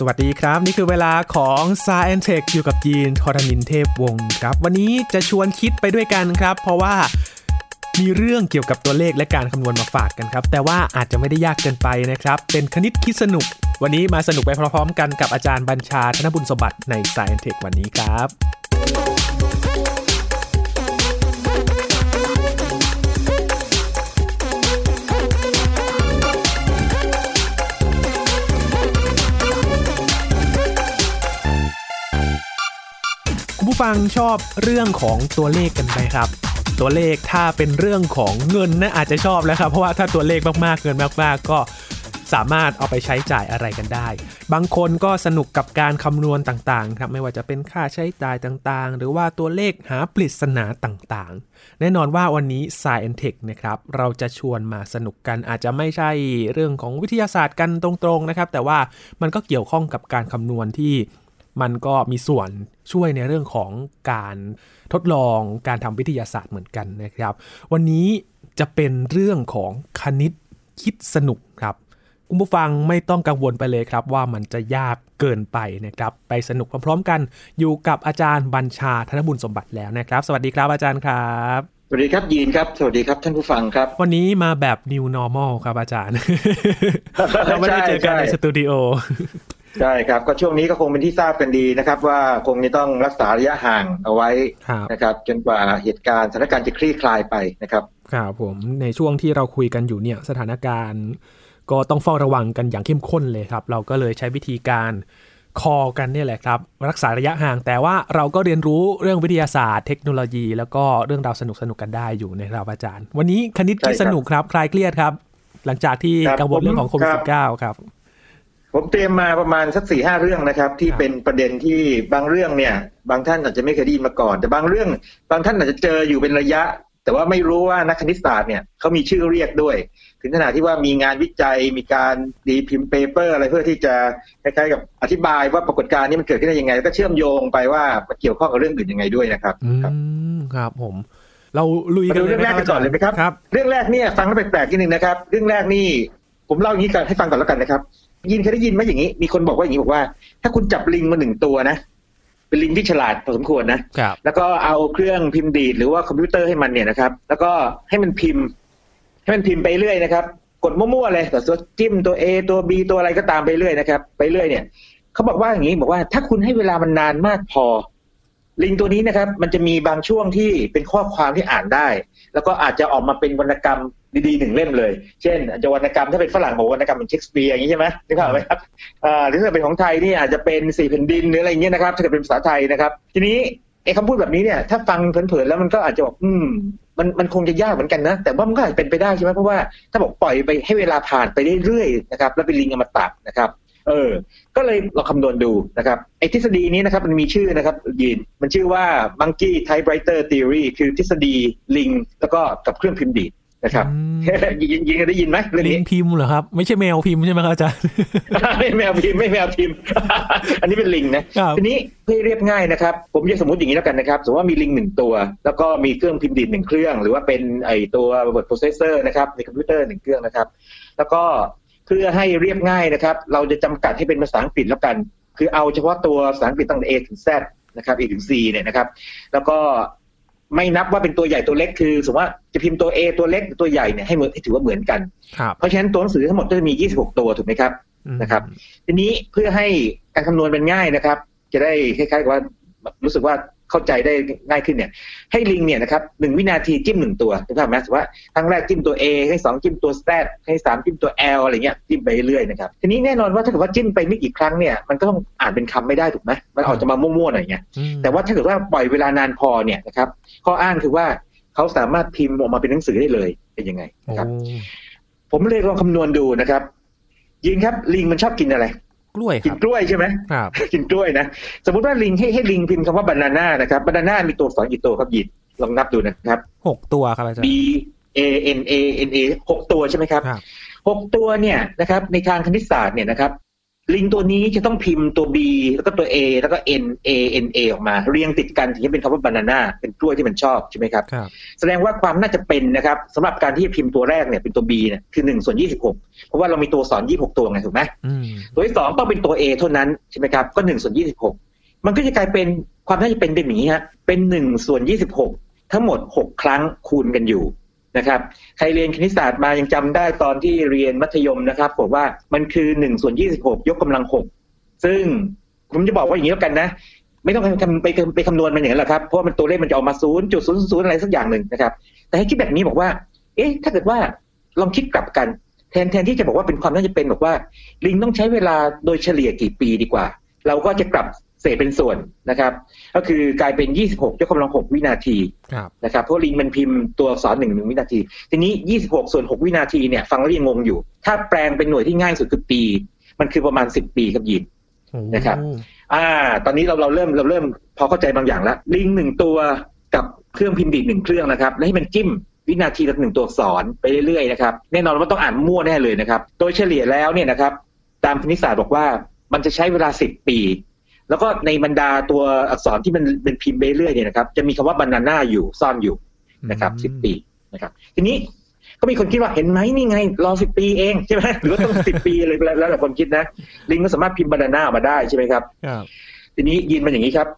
สวัสดีครับ นี่คือเวลาของ s า e n t e c h อยู่กับยีนทรณินเทพวงศ์ครับ วันนี้จะชวนคิดไปด้วยกันครับ เพราะว่ามีเรื่องเกี่ยวกับตัวเลขและการคำนวณมาฝากกันครับ แต่ว่าอาจจะไม่ได้ยากเกินไปนะครับ เป็นคณิตคิดสนุก วันนี้มาสนุกไปพร้อมๆกันกับอาจารย์บัญชาธนบุญสมบัติใน s า e n t e c h วันนี้ครับ ผู้ฟังชอบเรื่องของตัวเลขกันไหมครับ ตัวเลขถ้าเป็นเรื่องของเงินนะอาจจะชอบแล้วครับเพราะว่าถ้าตัวเลขมากๆเงินมากๆก็สามารถเอาไปใช้จ่ายอะไรกันได้ บางคนก็สนุกกับการคำนวณต่างๆครับไม่ว่าจะเป็นค่าใช้จ่ายต่างๆ หรือว่าตัวเลขหาปริศนาต่างๆ แน่นอนว่าวันนี้ Science Tech นะครับเราจะชวนมาสนุกกันอาจจะไม่ใช่เรื่องของวิทยาศาสตร์กันตรงๆนะครับ แต่ว่ามันก็เกี่ยวข้องกับการคำนวณที่ มันก็มีส่วนช่วยในเรื่องของการทดลองการทำวิทยาศาสตร์เหมือนกันนะครับ วันนี้จะเป็นเรื่องของคณิตคิดสนุกครับคุณผู้ฟังไม่ต้องกังวลไปเลยครับ ว่ามันจะยากเกินไปนะครับ ไปสนุกพร้อมๆกันอยู่กับอาจารย์บัญชาธนบุญสมบัติแล้วนะครับ สวัสดีครับอาจารย์ครับสวัสดีครับยีนครับ สวัสดีครับท่านผู้ฟังครับ วันนี้มาแบบ new normal ครับอาจารย์ เราไม่ได้เจอกันในสตูดิโอ ใช่ครับก็ช่วงนี้ก็คงเป็นที่ทราบกันดีนะครับ ว่าคงจะต้องรักษาระยะห่างเอาไว้ครับนะครับ จนกว่าเหตุการณ์สถานการณ์จะคลี่คลายไปนะครับครับผมในช่วงที่เราคุยกันอยู่เนี่ยสถานการณ์ ก็ต้องเฝ้าระวังกันอย่างเข้มข้นเลยครับ เราก็เลยใช้วิธีการคอกันเนี่ยแหละครับ รักษาระยะห่างแต่ว่าเราก็เรียนรู้เรื่องวิทยาศาสตร์ เทคโนโลยี แล้วก็เรื่องราวสนุกสนุกๆกันได้อยู่นะครับอาจารย์ วันนี้คณิตคิดใช่ครับสนุกครับคลายเครียดครับ หลังจากที่ครับกังวลเรื่องของโควิดครัสิบบเก้าครับ ผมเตรียมมาประมาณสักสี่ห้าเรื่องนะครับ ที่ครับเป็นประเด็นที่บางเรื่องเนี่ย บางท่านอาจจะไม่เคยได้ยินมาก่อน แต่บางเรื่อง บางท่านอาจจะเจออยู่เป็นระยะ แต่ว่าไม่รู้ว่านักคณิตศาสตร์เนี่ยเขามีชื่อเรียกด้วย ถึงขนาดที่ว่ามีงานวิจัยมีการดีพิมพ์เปเปอร์ อะไรเพื่อที่จะคล้ายๆกับอธิบายว่าปรากฏการณ์นี้มันเกิดขึ้นได้ยังไง แล้วก็เชื่อมโยงไปว่ามันเกี่ยวข้องกับเรื่องอื่นยังไงด้วยนะครับอืครับมครับผมเราลุยมากันดูเลยเรื่องแรกกันก่อนเลยไหมครับครับ เรื่องแรกเนี่ยฟังแล้วแปลกๆนิดนึงนะครับ เรื่องแรกนี่ผมเล่าอย่างนี้กันให้ฟังก่อนแล้วกันนะครับ ยินเคยได้ยินไหมอย่างนี้ มีคนบอกว่าอย่างนี้บอกว่า ถ้าคุณจับลิงมาหนึ่งตัวนะ เป็นลิงที่ฉลาดพอสมควรนะครับแล้วก็เอาเครื่องพิมพ์ดีดหรือว่าคอมพิวเตอร์ให้มันเนี่ยนะครับ แล้วก็ให้มันพิมพ์ ให้มันพิมพ์ไปเรื่อยนะครับ กดมั่วๆเลยแต่ตัวจิ้มตัว A ตัว B ตัวอะไรก็ตามไปเรื่อยนะครับ ไปเรื่อยเนี่ยเขาบอกว่าอย่างนี้บอกว่า ถ้าคุณให้เวลามันนานมากพอ ลิงตัวนี้นะครับ มันจะมีบางช่วงที่เป็นข้อความที่อ่านได้ แล้วก็อาจจะออกมาเป็นวรรณกรรม ดีๆหนึ่งเล่มเลย เช่นอาจจะวรรณกรรมถ้าเป็นฝรั่งบอกวรรณกรรมเป็นเชคสเปียร์อย่างนี้ใช่ไหมนึกภาพไหมครับอ่าหรือถ้าเป็นของไทยนี่อาจจะเป็นสี่แผ่นดินหรืออะไรเงี้ยนะครับถ้าเกิดเป็นภาษาไทยนะครับ ทีนี้ไอ้คำพูดแบบนี้เนี่ยถ้าฟังเผินๆแล้วมันก็อาจจะบอกอืมมันมันคงจะยากเหมือนกันนะ แต่ว่ามันก็อาจจะเป็นไปได้ใช่ไหมเพราะว่าถ้าบอกปล่อยไปให้เวลาผ่านไปเรื่อยๆนะครับแล้วเป็นลิงอมตะนะครับเออ ก็เลยลองคำนวณดูนะครับไอ้ทฤษฎีนี้นะครับมันมีชื่อนะครับยินมันชื่อว่า monkey typewriter theory คือทฤษฎีลิง แล้วก็กับเครื่องพิมพ์ดีด นะครับอืมยินยินเคยได้ยินไหมเรื่องลินี้งพิมพ์เหรอครับ ไม่ใช่แมวพิมพ์ใช่ไหมครับอาจารย์ไม่แมวพิมพ์ไม่แมวพิมพ์ อันนี้เป็นลิงนะครับทีนี้เพื่อให้เรียบง่ายนะครับ ผมจะสมมติอย่างนี้แล้วกันนะครับ สมมติว่ามีลิงหนึ่งตัว แล้วก็มีเครื่องพิมพ์ดีดหนึ่งเครื่อง หรือว่าเป็นไอตัว word processor นะครับในคอมพิวเตอร์หนึ่งเครื่องนะครับ แล้วก็เพื่อให้เรียบง่ายนะครับ เราจะจำกัดให้เป็นภาษาอังกฤษแล้วกัน คือเอาเฉพาะตัวภาษาอังกฤษตั้งแต่ A ถึง Z นะครับ A ถึง C เนี่ยนะครับ แล้วก็ ไม่นับว่าเป็นตัวใหญ่ตัวเล็กคือสมมติว่าจะพิมพ์ตัว A ตัวเล็กหรือตัวใหญ่เนี่ยให้เหมือนให้ถือว่าเหมือนกันครับเพราะฉะนั้นตัวหนังสือทั้งหมดก็จะมี 26 ตัวถูกไหมครับนะครับ ทีนี้เพื่อให้การคำนวณเป็นง่ายนะครับ จะได้คล้ายๆกับว่ารู้สึกว่า เข้าใจได้ง่ายขึ้นเนี่ย ให้ลิงเนี่ยนะครับหนึ่งวินาทีจิ้มหนึ่งตัวถูกไหมสมมติว่าครั้งแรกจิ้มตัว A ให้สองจิ้มตัว Z ให้สามจิ้มตัว L อะไรเงี้ยจิ้มไปเรื่อยๆนะครับทีนี้แน่นอนว่าถ้าเกิดว่าจิ้มไปไม่กี่ครั้งเนี่ยมันก็ต้องอ่านเป็นคำไม่ได้ถูกไหมมันออกจะมามั่วๆหน่อยเงี้ยอืมแต่ว่าถ้าเกิดว่าปล่อยเวลานานพอเนี่ยนะครับข้ออ้างคือว่าเขาสามารถพิมพ์ออกมาเป็นหนังสือได้เลยเป็นยังไงโอ้นะครับ ผมเลยลองคำนวณดูนะครับ ยินครับลิงมันชอบกินอะไร กล้วยคกินรับกล้วยใช่ไหมครับกินกล้วยนะ สมมติว่าลิงให้ให้ลิงพิมพ์คำว่าบานาน่านะครับบานาน่ามีตัวอักษรกี่ตัวครับยินลองนับดูนะครับหกตัวครับอาจาร B ย์ A N A N A หกตัวใช่ไหมครับครับหกตัวเนี่ยนะครับในทางคณิตศาสตร์เนี่ยนะครับ ลิงตัวนี้จะต้องพิมพ์ตัว B แล้วก็ตัว A แล้วก็ N A N A ออกมา เรียงติดกันถึงจะเป็นคำว่า banana เป็นกล้วยที่มันชอบใช่ไหมครับครับแสดงว่าความน่าจะเป็นนะครับสำหรับการที่จะพิมพ์ตัวแรกเนี่ยเป็นตัว B เนี่ยคือ1ส่วน26 เพราะว่าเรามีตัวสอน 26 ตัวไงถูกไหมอืมตัวที่สองต้องเป็นตัว A เท่านั้นใช่ไหมครับก็1ส่วน26 มันก็จะกลายเป็นความน่าจะเป็นเป็นอย่างนี้ฮะเป็น1ส่วน26 ทั้งหมด 6 ครั้งคูณกันอยู่ นะครับใครเรียนคณิตศาสตร์มายังจำได้ตอนที่เรียนมัธยมนะครับบอกว่ามันคือ1ส่วน26ยกกำลัง6ซึ่งผมจะบอกว่าอย่างนี้แล้วกันนะ ไม่ต้องไปไปไปคำนวณมันอย่างนั้นหรอกครับเพราะว่ามันตัวเลขมันจะออกมา0.00อะไรสักอย่างหนึ่งนะครับ แต่ให้คิดแบบนี้บอกว่า เอ๊ะ ถ้าเกิดว่าลองคิดกลับกัน แทนแทนที่จะบอกว่าเป็นความน่าจะเป็นบอกว่า ลิงต้องใช้เวลาโดยเฉลี่ยกี่ปีดีกว่า เราก็จะกลับ เศษเป็นส่วนนะครับ ก็คือกลายเป็น 26ยกกำลัง 6 วินาทีครับนะครับเพราะลิงมันพิมพ์ตัวอักษรหนึ่งหนึ่งวินาที ทีนี้ 26 ส่วน 6 วินาทีเนี่ยฟังแล้วยังงงอยู่ ถ้าแปลงเป็นหน่วยที่ง่ายสุดคือปี มันคือประมาณ 10 ปีครับยินโอ้นะครับ อ่า ตอนนี้เราเราเริ่มเราเริ่มพอเข้าใจบางอย่างแล้วลิงหนึ่งตัวกับเครื่องพิมพ์ดีดหนึ่งเครื่องนะครับ แล้วให้มันจิ้มวินาทีละหนึ่งตัวอักษรไปเรื่อยๆนะครับแน่นอนว่าต้องอ่านมั่วแน่เลยนะครับ โดยเฉลี่ยแล้วเนี่ยนะครับ ตามคณิตศาสตร์บอกว่ามันจะใช้เวลาสิบปี แล้วก็ในบรรดาตัวอักษรที่มันเป็นพิมพ์ไปเรื่อยเนี่ยนะครับ จะมีคำว่าบานาน่าอยู่ซ่อนอยู่นะครับสิบปีนะครับ ทีนี้ก็มีคนคิดว่าเห็นไหมนี่ไง รอสิบปีเองใช่ไหมหรือว่าต้องสิบปีอะไรแล้วแล้วแต่คนคิดนะ ลิงก็สามารถพิมพ์บานาน่าออกมาได้ใช่ไหมครับครับทีนี้ยินมันอย่างนี้ครับ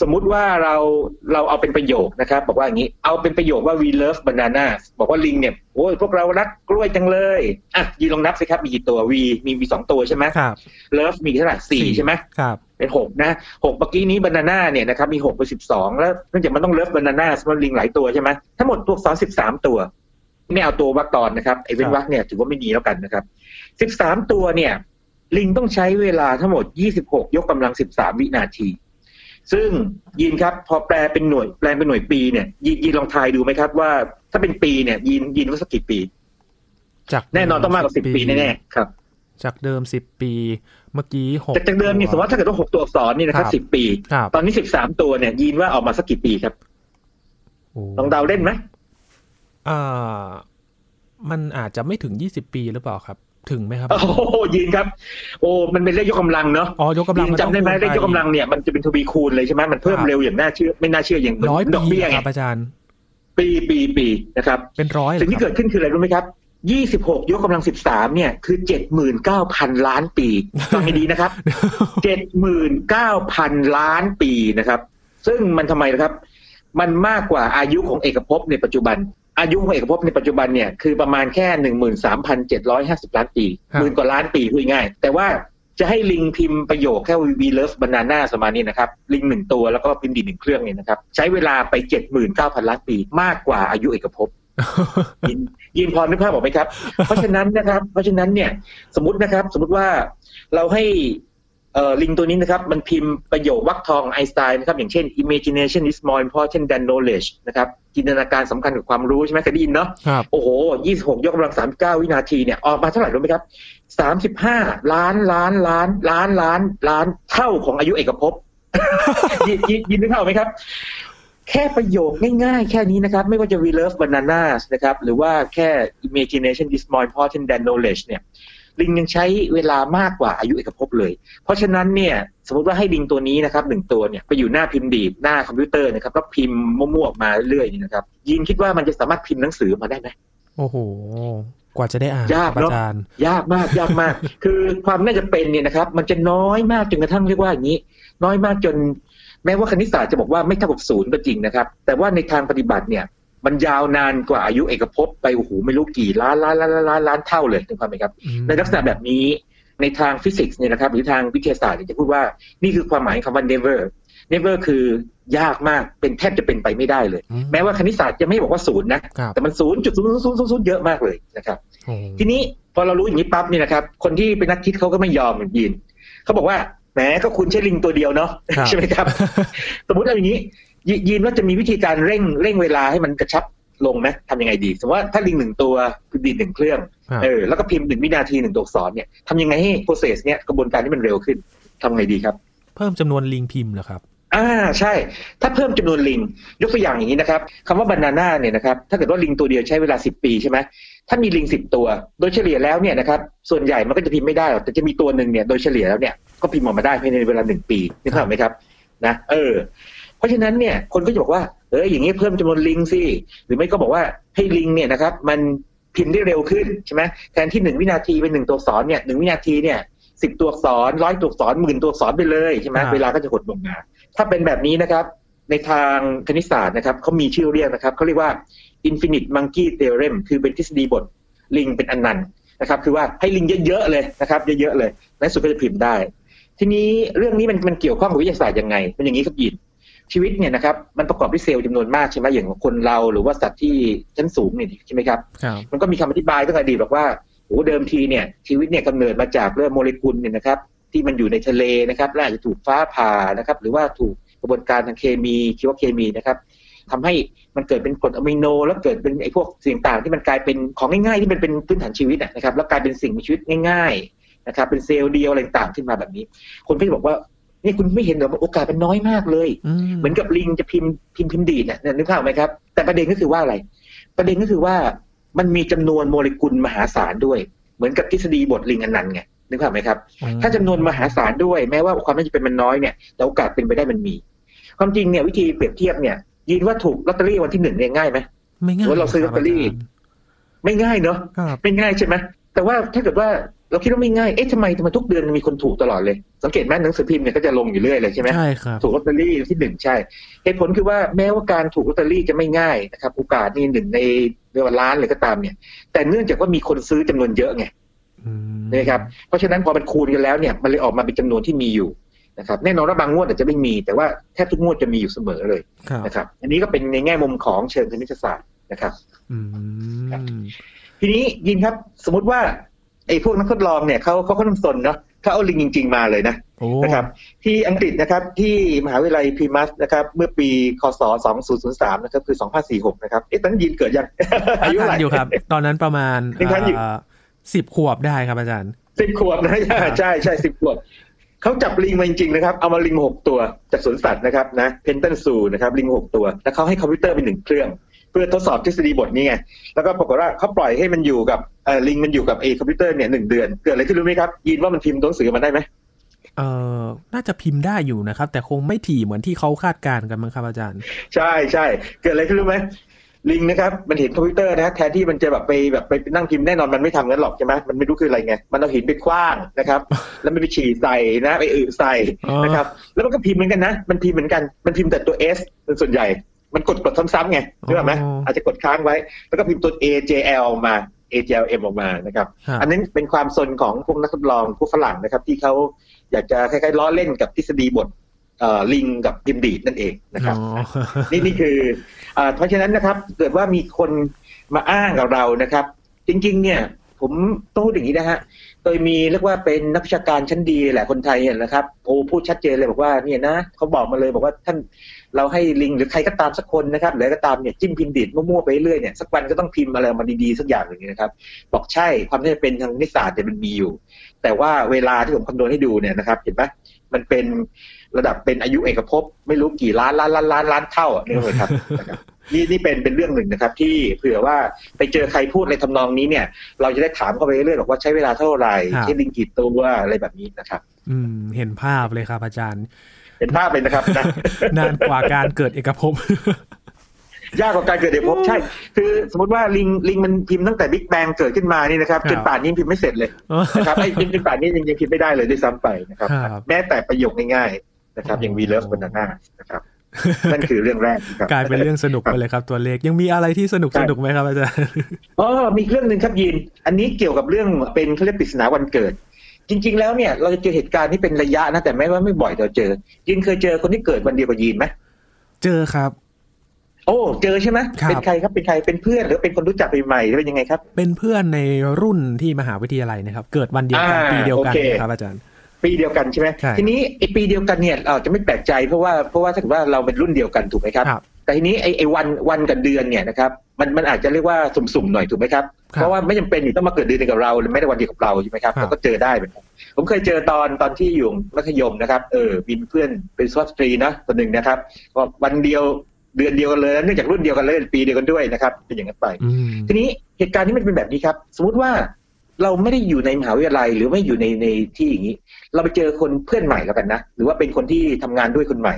สมมุติว่าเราเราเอาเป็นประโยคนะครับ บอกว่าอย่างนี้เอาเป็นประโยคว่า we love bananas บอกว่าลิงเนี่ยโอ้ยพวกเรารักกล้วยจังเลยอะยินลองนับสิครับมีกี่ตัว v มีมีสองตัวใช่ไหมครับ love มีเท่าไหร่สี่ใช่ไหมครับเป็นหกนะหกเมื่อกี้นี้บานาน่าเนี่ยนะครับมีหกไปสิบสองแล้วเนื่องจากมันต้องเลิฟบานาน่าสำหรับลิงหลายตัวใช่ไหมทั้งหมดตัวสอนสิบสามตัวไม่เอาตัววรรคตอนนะครับไอ้เว้นวรรคเนี่ยถือว่าไม่ดีแล้วกันนะครับสิบสามตัวเนี่ย ลิงต้องใช้เวลาทั้งหมดยี่สิบหกยกกำลังสิบสามวินาที ซึ่งยินครับพอแปลเป็นหน่วยแปลเป็นหน่วยปีเนี่ยยินยินลองทายดูไหมครับว่า ถ้าเป็นปีเนี่ยยินยินว่าสักกี่ปี จากแน่นอนต้องมากกว่าสิบปีแน่ๆครับ จากเดิมสิบปี เมื่อกี้หกแต่จากเดิมเนี่ยสมมติว่าถ้าเกิดว่าหกตัวอักษรนี่นะครับครับสิบปีครับตอนนี้สิบสามตัวเนี่ยยินว่าออกมาสักกี่ปีครับโอ้ลองเดาเล่นไหมอ่ามันอาจจะไม่ถึงยี่สิบปีหรือเปล่าครับ ถึงไหมครับ โอ้โหยินครับ โอ้มันเป็นเลขยกกำลังเนาะอ๋อยกกำลังยินจำได้ไหมนเลต้องขยกกำลังเนี่ยมันจะเป็นทวีคูณเลยใช่ไหมมันเพิ่มครับเร็วอย่างน่าเชื่อไม่น่าเชื่ออย่างร้อยดอกปีเบี้ยคไงรับอาจารย์ ปีปีปีนะครับ เป็นร้อยเลยสิ่งที่คเกิรับดขึ้นคืออะไรรู้ไหมครับยี่สิบหกยกกำลังสิบสามเนี่ยคือเจ็ดหมื่นเก้าพันล้านปีฟังให้ดีนะครับเจ็ดหมื่นเก้าพันล้านปีนะครับ ซึ่งมันทำไมนะครับ มันมากกว่าอายุของเอกภพในปัจจุบัน อายุของเอกภพในปัจจุบันเนี่ยคือประมาณแค่หนึ่งหมื่นสามพันเจ็ดร้อยห้าสิบล้านปีครับหมื่นกว่าล้านปีพูดง่ายๆแต่ว่าจะให้ลิงพิมพ์ประโยคแค่ we love banana ประมาณนี้นะครับ ลิงหนึ่งตัวแล้วก็พิมพ์ดีหนึ่งเครื่องเนี่ยนะครับ ใช้เวลาไปเจ็ดหมื่นเก้าพันล้านปี มากกว่าอายุเอกภพยินยินพอนึกภาพออกไหมครับ เพราะฉะนั้นนะครับ เพราะฉะนั้นเนี่ย สมมตินะครับ สมมติว่าเราให้เอ่อ ลิงตัวนี้นะครับมันพิมพ์ประโยควักทองไอน์สไตน์นะครับอย่างเช่น imagination is more important than knowledge นะครับจินตนาการสำคัญกับความรู้ใช่ไหมเคยได้ยินเนาะครับโอ้โห 26 ยกกำลัง 39 วินาทีเนี่ยออกมาเท่าไหร่รู้ไหมครับ 35 ล้านล้านล้านล้านล้านล้านเท่าของอายุเอกภพยินยินยินนึกภาพออกไหมครับ แค่ประโยคง่ายๆ แค่นี้นะครับ ไม่ว่าจะ we love bananas นะครับหรือว่าแค่ imagination is more important than knowledge เนี่ย ลิงยังใช้เวลามากกว่าอายุเอกภพเลย เพราะฉะนั้นเนี่ยสมมติว่าให้ลิงตัวนี้นะครับหนึ่งตัวเนี่ยไปอยู่หน้าพิมพ์ดีดหน้าคอมพิวเตอร์นะครับแล้วพิมพ์มั่วๆออกมาเรื่อยๆนี่นะครับยินคิดว่ามันจะสามารถพิมพ์หนังสือมาได้ไหมโอ้โหกว่าจะได้อ่านยากครับเนอะอาจารย์ยากมากยากมาก คือความน่าจะเป็นเนี่ยนะครับ มันจะน้อยมากจนกระทั่งเรียกว่าอย่างนี้ น้อยมากจน แม้ว่าคณิตศาสตร์จะบอกว่าไม่เท่ากับศูนย์ก็จริงนะครับ แต่ว่าในทางปฏิบัติเนี่ย มันยาวนานกว่าอายุเอกภพไปโอ้โหไม่รู้กี่ล้านล้านล้านล้านล้านล้านเท่าเลยถูกไหมครับอืมในลักษณะแบบนี้ในทางฟิสิกส์เนี่ยนะครับ หรือทางวิทยาศาสตร์เนี่ยจะพูดว่านี่คือความหมายของคำว่า never never คือยากมากเป็นแทบจะเป็นไปไม่ได้เลยอืมแม้ว่าคณิตศาสตร์จะไม่บอกว่าศูนย์นะครับแต่มันศูนย์จุดศูนย์ศูนย์ศูนย์ศูนย์เยอะมากเลยนะครับโอ้ทีนี้พอเรารู้อย่างนี้ปั๊บเนี่ยนะครับ คนที่เป็นนักคิดเขาก็ไม่ยอมเหมือนยินเขาบอกว่าแหมก็คุณใช้ลิงตัวเดียวเนาะครับใช่ไหมครับ สมมติเอาอย่างนี้ ยยินว่าจะมีวิธีการเร่งเร่งเวลาให้มันกระชับลงไหมทำยังไงดี สมมติว่าถ้าลิงหนึ่งตัวคือดีดหนึ่งเครื่องครับเออแล้วก็พิมพ์หนึ่งวินาทีหนึ่งตัวอักษรเนี่ยทำยังไงให้ process เนี่ยกระบวนการที่มันเร็วขึ้นทำไงดีครับ เพิ่มจำนวนลิงพิมพ์เหรอครับอ่าใช่ ถ้าเพิ่มจำนวนลิง ยกตัวอย่างอย่างนี้นะครับคำว่าบานาน่าเนี่ยนะครับถ้าเกิดว่าลิงตัวเดียวใช้เวลาสิบปีใช่ไหมถ้ามีลิงสิบตัว โดยเฉลี่ยแล้วเนี่ยนะครับส่วนใหญ่มันก็จะพิมพ์ไม่ได้หรอกแต่จะมีตัวหนึ่งเนี่ยโดยเฉลี่ยแล้วเนี่ยก็พิมพ์ออกมาได้ภายในเวลาหนึ่งปีนี่เข้าใจไหมครับนะเออเพ ราะฉะนั้นเนี่ยคนก็จะบอกว่าเอออย่างนี้เพิ่มจำนวนลิงสิหรือไม่ก็บอกว่าให้ลิงเนี่ยนะครับมันพิมพ์ได้เร็วขึ้นใช่ไหมแทนที่หนึ่งวินาทีเป็นหนึ่งตัวอักษรเนี่ยหนึ่งวินาทีเนี่ยสิบตัวอักษรร้อยตัวอักษรหมื่นตัวอักษรไปเลยใช่ไหมครับเวลาก็จะหดลงมาถ้าเป็นแบบนี้นะครับ ในทางคณิตศาสตร์นะครับเขามีชื่อเรียกนะครับเขาเรียกว่า infinite monkey theorem คือเป็นทฤษฎีบทลิงเป็นอนันต์นะครับ คือว่าให้ลิงเยอะๆเลยนะครับ เยอะๆเลยในสุดก็จะพิมพ์ได้ ทีนี้เรื่องนี้มันมันเกี่ยวข้องกับวิทยาศาสตร์ยังไง มันอย่างนี้ครับยิน ชีวิตเนี่ยนะครับมันประกอบด้วยเซลล์จำนวนมากใช่ไหมอย่างคนเราหรือว่าสัตว์ที่ชั้นสูงเนี่ยใช่ไหมครับครับมันก็มีคำอธิบายตั้งแต่อดีตบอกว่าโอ้เดิมทีเนี่ยชีวิตเนี่ยกำเนิดมาจากเรื่องโมเลกุลเนี่ยนะครับที่มันอยู่ในทะเลนะครับและอาจจะถูกฟ้าผ่านะครับหรือว่าถูกกระบวนการทางเคมีชีวเคมีนะครับทำให้มันเกิดเป็นกรดอะมิโน แล้วเกิดเป็นไอ้พวกสิ่งต่างที่มันกลายเป็นของง่ายๆที่มันเป็นพื้นฐานชีวิตอะนะครับแล้วกลายเป็นสิ่งมีชีวิตง่ายๆนะครับเป็นเซลล์เดียวอะไรต่างๆขึ้นมาแบบนี้ คนก็จะบอกว่า นี่คุณไม่เห็นเหรอว่าโอกาสเป็นน้อยมากเลยอืมเหมือนกับลิงจะพิมพ์พิมพ์พิมพ์ดีดเนี่ยนึกภาพไหมครับ แต่ประเด็นก็คือว่าอะไร ประเด็นก็คือว่ามันมีจำนวนโมเลกุลมหาศาลด้วย เหมือนกับทฤษฎีบทลิงอนันต์ไงนึกภาพไหมครับ ถ้าจำนวนมหาศาลด้วยแม้ว่าความน่าจะเป็นมันน้อยเนี่ยแต่โอกาสเป็นไปได้มันมี ความจริงเนี่ยวิธีเปรียบเทียบเนี่ยยินว่าถูกลอตเตอรี่วันที่หนึ่งเนี่ยง่ายไหมไม่ง่ายว่าเราซื้อลอตเตอรี่ ไม่ง่ายเนาะครับไม่ง่ายใช่ไหมแต่ว่าถ้าเกิดว่า เราคิดว่าไม่ง่าย เอ๊ะทำไมทำไมทุกเดือนมีคนถูกตลอดเลย สังเกตไหมหนังสือพิมพ์เนี่ยก็จะลงอยู่เรื่อยเลยใช่ไหมใช่ครับถูกลอตเตอรี่ที่หนึ่งใช่ เหตุผลคือว่าแม้ว่าการถูกลอตเตอรี่จะไม่ง่ายนะครับโอกาสนี่หนึ่งในเรียกว่าล้านเลยก็ตามเนี่ย แต่เนื่องจากว่ามีคนซื้อจำนวนเยอะไงอืมนะครับ เพราะฉะนั้นพอมันคูณกันแล้วเนี่ย มันเลยออกมาเป็นจำนวนที่มีอยู่นะครับแน่นอนว่าบางงวดอาจจะไม่มี แต่ว่าแทบทุกงวดจะมีอยู่เสมอเลยครับนะครับ อันนี้ก็เป็นในแง่มุมของเชิงคณิตศาสตร์นะครับอืมทีนี้ยินครับ สมมติว่า ไอ้พวกนักทดลองเนี่ยเขาเขาค่อนข้างสนเนาะเขาเอาลิงจริง ๆมาเลยนะโอ้นะครับ ที่อังกฤษนะครับที่มหาวิทยาลัยพรีมัสนะครับ เมื่อปีคศ 2003 นะครับ คือ 2546 นะครับเอ๊ะตอนนั้นยินเกิดยังอายุทัเท่าไหร่นอยู่ครับ ตอนนั้นประมาณยังทันอยู่สิบขวบได้ครับอาจารย์สิบขวบนะใช่ใช่สิบขวบเขาจับลิงมาจริงๆนะครับ เอามาลิงมาหกตัวจากสวนสัตว์นะครับนะเพนตันซูนะครับลิงหกตัว แล้วเขาให้คอมพิวเตอร์เป็นหนึ่งเครื่องเพื่อทดสอบทฤษฎีบทนี้ไง แล้วก็ปรากฏว่าเขาปล่อยให้มันอยู่กับเอ่อลิงมันอยู่กับไอ้คอมพิวเตอร์เนี่ยหนึ่งเดือน เกิดอะไรขึ้นรู้ไหมครับ ยินว่ามันพิมพ์ตัวหนังสือมาได้ไหมเอ่อน่าจะพิมพ์ได้อยู่นะครับ แต่คงไม่ถี่เหมือนที่เขาคาดการณ์กันมั้งครับอาจารย์ ใช่ใช่เกิดอะไรขึ้นรู้ไหมลิงนะครับมันเห็นคอมพิวเตอร์นะแทนที่มันจะแบบไปแบบไปนั่งพิมพ์แน่นอนมันไม่ทำงั้นหรอกใช่ไหมมันไม่รู้คืออะไรไงมันเอาหินไปคว้างนะครับ แล้วมันไปฉี่ใส่นะไปอึใส่อ๋อนะครับ แล้วมันก็พิมพ์เหมือนกันนะ มันพิมพ์เหมือนกันมันพิมพ์แต่ตัว S เป็นส่วนใหญ่ มันกดกดซ้ำๆไงรู้ไหมอาจจะกดค้างไว้ แล้วก็พิมพ์ตัว A J L ออกมา A J L M ออกมานะครับครับ อันนั้นเป็นความสนของพวกนักทดลองพวกฝรั่งนะครับ ที่เขาอยากจะคล้ายๆล้อเล่นกับทฤษฎีบทเอ่อลิงกับพิมพ์ดีดนั่นเองนะครับอ๋อนี่นี่คืออ่าเพราะฉะนั้นนะครับ เกิดว่ามีคนมาอ้างกับเรานะครับ จริง ๆ เนี่ย ผมต้องพูดอย่างนี้นะฮะโดยมีเรียกว่าเป็นนักวิชาการชั้นดีแหละคนไทยเนี่ยนะครับโอ้พูดชัดเจนเลยบอกว่าเนี่ยนะเขาบอกมาเลยบอกว่าท่านเราให้ลิงหรือใครก็ตามสักคนนะครับหรือก็ตามเนี่ยจิ้มพิมพ์ดีดมั่วๆไปเรื่อยเนี่ยสักวันก็ต้องพิมพ์อะไรมาดีๆสักอย่างหนึ่งนี้นะครับ บอกใช่ความที่เป็นทางนิสสาสตร์เนี่ยมันมีอยู่ แต่ว่าเวลาที่ผมคำนวณให้ดูเนี่ยนะครับเห็นไหมมันเป็นระดับเป็นอายุเอกภพไม่รู้กี่ล้านล้านล้านล้านล้านเท่าอะนี่เลยครับ นะครับนี่นี่เป็นเป็นเรื่องหนึ่งนะครับ ที่เผื่อว่าไปเจอใครพูดในทำนองนี้เนี่ย เราจะได้ถามเข้าไปเรื่อยๆบอกว่าใช้เวลาเท่าไหร่ครับใช้ลิงกี่ตัวอะไรแบบนี้นะครับ อืม เห็นภาพเลยครับ อาจารย์ เห็นภาพเลยนะครับนะนานกว่าการเกิดเอกภพยากกว่าการเกิดเอกภพใช่ คือสมมติว่าลิงลิงมันพิมพ์ตั้งแต่บิ๊กแบงเกิดขึ้นมานี่นะครับครับจนป่านนี้พิมพ์ไม่เสร็จเลยนะครับไอ้จนจนป่านนี้ยังยังพิมพ์ไม่ได้เลยด้วยซ้ำไปนะครับครับแม้แต่ประโยคง่ายๆนะครับอย่าง we love banana นะครับ นั่นคือเรื่องแรกนะครับกลายเป็นเรื่องสนุกไปเลยครับตัวเลข ยังมีอะไรที่สนุกใช่สนุกไหมครับอาจารย์อ๋อมีอีกเรื่องหนึ่งครับยิน อันนี้เกี่ยวกับเรื่องเป็นเขาเรียกปริศนาวันเกิด จริง ๆ แล้วเนี่ยเราจะเจอเหตุการณ์ที่เป็นระยะนะแต่ไม่ว่าไม่บ่อยเราเจอ ยินเคยเจอคนที่เกิดวันเดียวกับยีนไหมเจอครับ โอ้เจอใช่ไหมครับเป็นใครครับเป็นใครเป็นเพื่อนหรือเป็นคนรู้จักใหม่ๆหรือเป็นยังไงครับ เป็นเพื่อนในรุ่นที่มหาวิทยาลัยนะครับ เกิดวันเดียวกันอ่าปีเดียวกันโอเคครับอาจารย์ ปีเดียวกันใช่ไหมใช่ทีนี้ไอปีเดียวกันเนี่ยเราจะไม่แปลกใจเพราะว่าเพราะว่าถ้าเกิดว่าเราเป็นรุ่นเดียวกันถูกไหมครับครับแต่ทีนี้ไอ้ไอ้วันวันกับเดือนเนี่ยนะครับมันมันอาจจะเรียกว่าสุ่มๆหน่อยถูกไหมครับครับ เพราะว่าไม่จำเป็นอยู่ต้องมาเกิดเดือนเดียวกับเราหรือไม่ได้วันเดียวกับเราใช่ไหมครับครับเราก็เจอได้เหมือนกันผมเคยเจอตอนตอนที่อยู่มัธยมนะครับเออมีเพื่อนเป็นสวัสตรีนะคนหนึ่งนะครับก็วันเดียวเดือนเดียวกันเลยเนื่องจากรุ่นเดียวกันเลยปีเดียวกันด้วยนะครับเป็นอย่างนั้นไปอืมทีนี้เหตุการณ์นี้มันเป็นแบบนี้ครับ สมมติว่า เราไม่ได้อยู่ในมหาวิทยาลัยหรือไม่อยู่ในในที่อย่างนี้ เราไปเจอคนเพื่อนใหม่แล้วกันนะหรือว่าเป็นคนที่ทำงานด้วยคนใหม่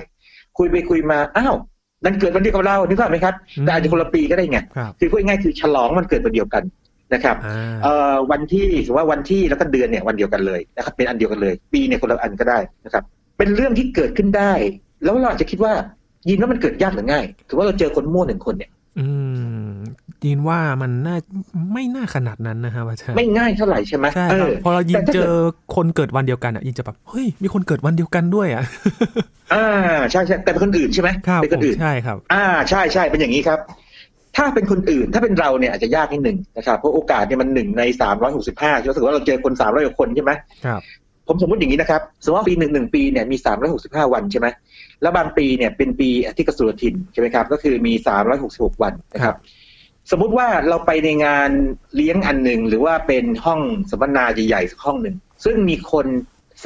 คุยไปคุยมาอ้าวนั่นเกิดวันเดียวกับเรานึกภาพไหมครับอืมแต่อาจจะคนละปีก็ได้ไงครับคือพูดง่ายๆคือฉลองมันเกิดวันเดียวกันนะครับอ่าเอ่อวันที่สมมติว่าวันที่แล้วก็เดือนเนี่ยวันเดียวกันเลยนะครับเป็นอันเดียวกันเลย ปีเนี่ยคนละอันก็ได้นะครับ เป็นเรื่องที่เกิดขึ้นได้ แล้วเราอาจจะคิดว่ายินว่ามันเกิดยากหรือง่ายถือว่าเราเจอคนมั่วหนึ่งคนเนี่ยอืม ยินว่ามันน่าไม่น่าขนาดนั้นนะครับอาจารย์ไม่ง่ายเท่าไหร่ใช่ไหมใช่เอครับอพอเรายินแต่ถ้าเจกิดอคนเกิดวันเดียวกันอะยินจะแบบเฮ้ยมีคนเกิดวันเดียวกันด้วยอะอ่าใช่ใช่แต่เป็นคนอื่นใช่ไหมครับเป็นคนอื่นใช่ครับ อ่าใช่ใช่เป็นอย่างนี้ครับ ถ้าเป็นคนอื่นถ้าเป็นเราเนี่ยอาจจะยากนิดหนึ่งนะครับเพราะโอกาสเนี่ยมันหนึ่งในสามร้อยหกสิบห้าใช่ไหมถือว่าเราเจอคนสามร้อยกว่าคนใช่ไหมครับผมสมมติอย่างนี้นะครับสมมติว่าปีหนึ่งหนึ่งปีเนี่ยมีสามร้อยหกสิบห้าวันใช่ไหมแล้วบางปีเนี่ยเป็นปีที่กสุรทินใช่ไหมครับ ก็คือมีสามร้อยหกสิบหกวันนะครับ สมมุติว่าเราไปในงานเลี้ยงอันหนึ่งหรือว่าเป็นห้องสัมมนาใหญ่ๆสักห้องหนึ่งซึ่งมีคน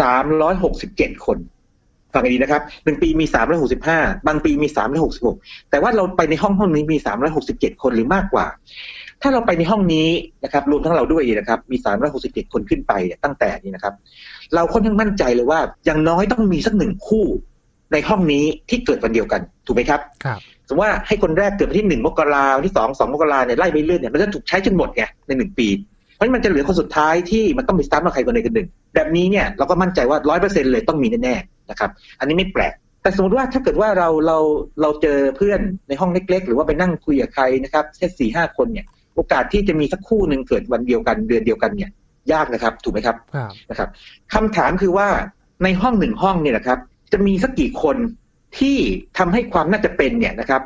สามร้อยหกสิบเจ็ดคนฟังดีนะครับหนึ่งปีมีสามร้อยหกสิบห้าบางปีมีสามร้อยหกสิบหกแต่ว่าเราไปในห้องห้องนี้มีสามร้อยหกสิบเจ็ดคนหรือมากกว่า ถ้าเราไปในห้องนี้นะครับรวมทั้งเราด้วยนะครับ มีสามร้อยหกสิบเจ็ดคนขึ้นไปตั้งแต่นี้นะครับ เราค่อนข้างมั่นใจเลยว่าอย่างน้อยต้องมีสักหนึ่งคู่ ในห้องนี้ที่เกิดวันเดียวกัน ถูกไหมครับครับสมมติว่าให้คนแรกเกิดวันที่หนึ่งมกราวันที่สองสองมกราเนี่ยไล่ไปเรื่อยเนี่ยมันจะถูกใช้จนหมดไงในหนึ่งปี เพราะฉะนั้นมันจะเหลือคนสุดท้ายที่มันต้องไปสตาร์ทมาใครคนใดคนหนึ่ง แบบนี้เนี่ยเราก็มั่นใจว่าร้อยเปอร์เซ็นต์เลยต้องมีแน่ๆนะครับ อันนี้ไม่แปลก แต่สมมติว่าถ้าเกิดว่าเราเราเราเจอเพื่อนในห้องเล็ก ๆ หรือว่าไปนั่งคุยกับใครนะครับแค่สี่ห้าคนเนี่ย โอกาสที่จะมีสักคู่หนึ่งเกิดวันเดียวกันเดือนเดียวกันเนี่ยยากนะครับ ถูกไหมครับครับนะครับคำถามคือว่าในห้องหนึ่งห้องเนี่ยนะครับ จะมีสักกี่คนที่ทำให้ความน่าจะเป็นเนี่ยนะครับ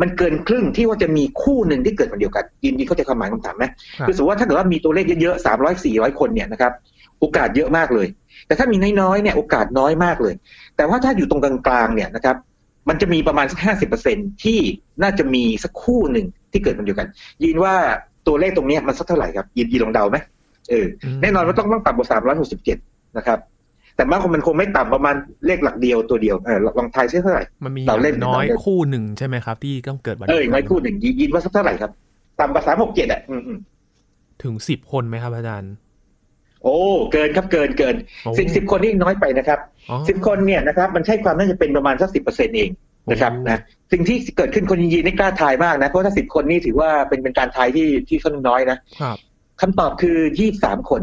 มันเกินครึ่งที่ว่าจะมีคู่หนึ่งที่เกิดวันเดียวกันยินดีเข้าใจความหมายคำถามไหมครับคือสมมติว่าถ้าเกิดว่ามีตัวเลขเยอะๆสามร้อยสี่ร้อยคนเนี่ยนะครับ โอกาสเยอะมากเลย แต่ถ้ามีน้อยๆเนี่ยโอกาสน้อยมากเลย แต่ว่าถ้าอยู่ตรงกลางๆเนี่ยนะครับ มันจะมีประมาณสักห้าสิบเปอร์เซ็นที่น่าจะมีสักคู่หนึ่งที่เกิดวันเดียวกัน ยินว่าตัวเลขตรงเนี้ยมันสักเท่าไหร่ครับยินยินลองเดาไหมเอออืมแน่นอนว่าต้องต้องต่ำกว่าสามร้อยหกสิบเจ็ดนะครับ แต่มากคงมันคงไม่ต่ำประมาณเลขหลักเดียวตัวเดียวเออลองทายซิเท่าไหร่มันมีเราเล่นน้อยเราเล่นคู่หนึ่งใช่ไหมครับ ที่ต้องเกิดวันเอเดีอยวอย่างน้อยคู่หนึ่งยินยินว่าสักเท่าไหร่ครับต่ำกว่าสามหกเจ็ดอะอืมอืมถึงสิบคนไหมครับอาจารย์โอ้เกินครับเกินเกินโอ้สิบสิบคนนี่น้อยไปนะครับอ๋อสิบคนเนี่ยนะครับ มันใช่ความน่าจะเป็นประมาณสักสิบเปอร์เซ็นเองนะครับโอ้นะสิ่งที่เกิดขึ้นคนยินยินไม่กล้าทายมากนะ เพราะถ้าสิบคนนี่ถือว่าเป็นเป็นการทายที่ที่ค่อนข้างน้อยนะครับคำตอบคือยี่สามคน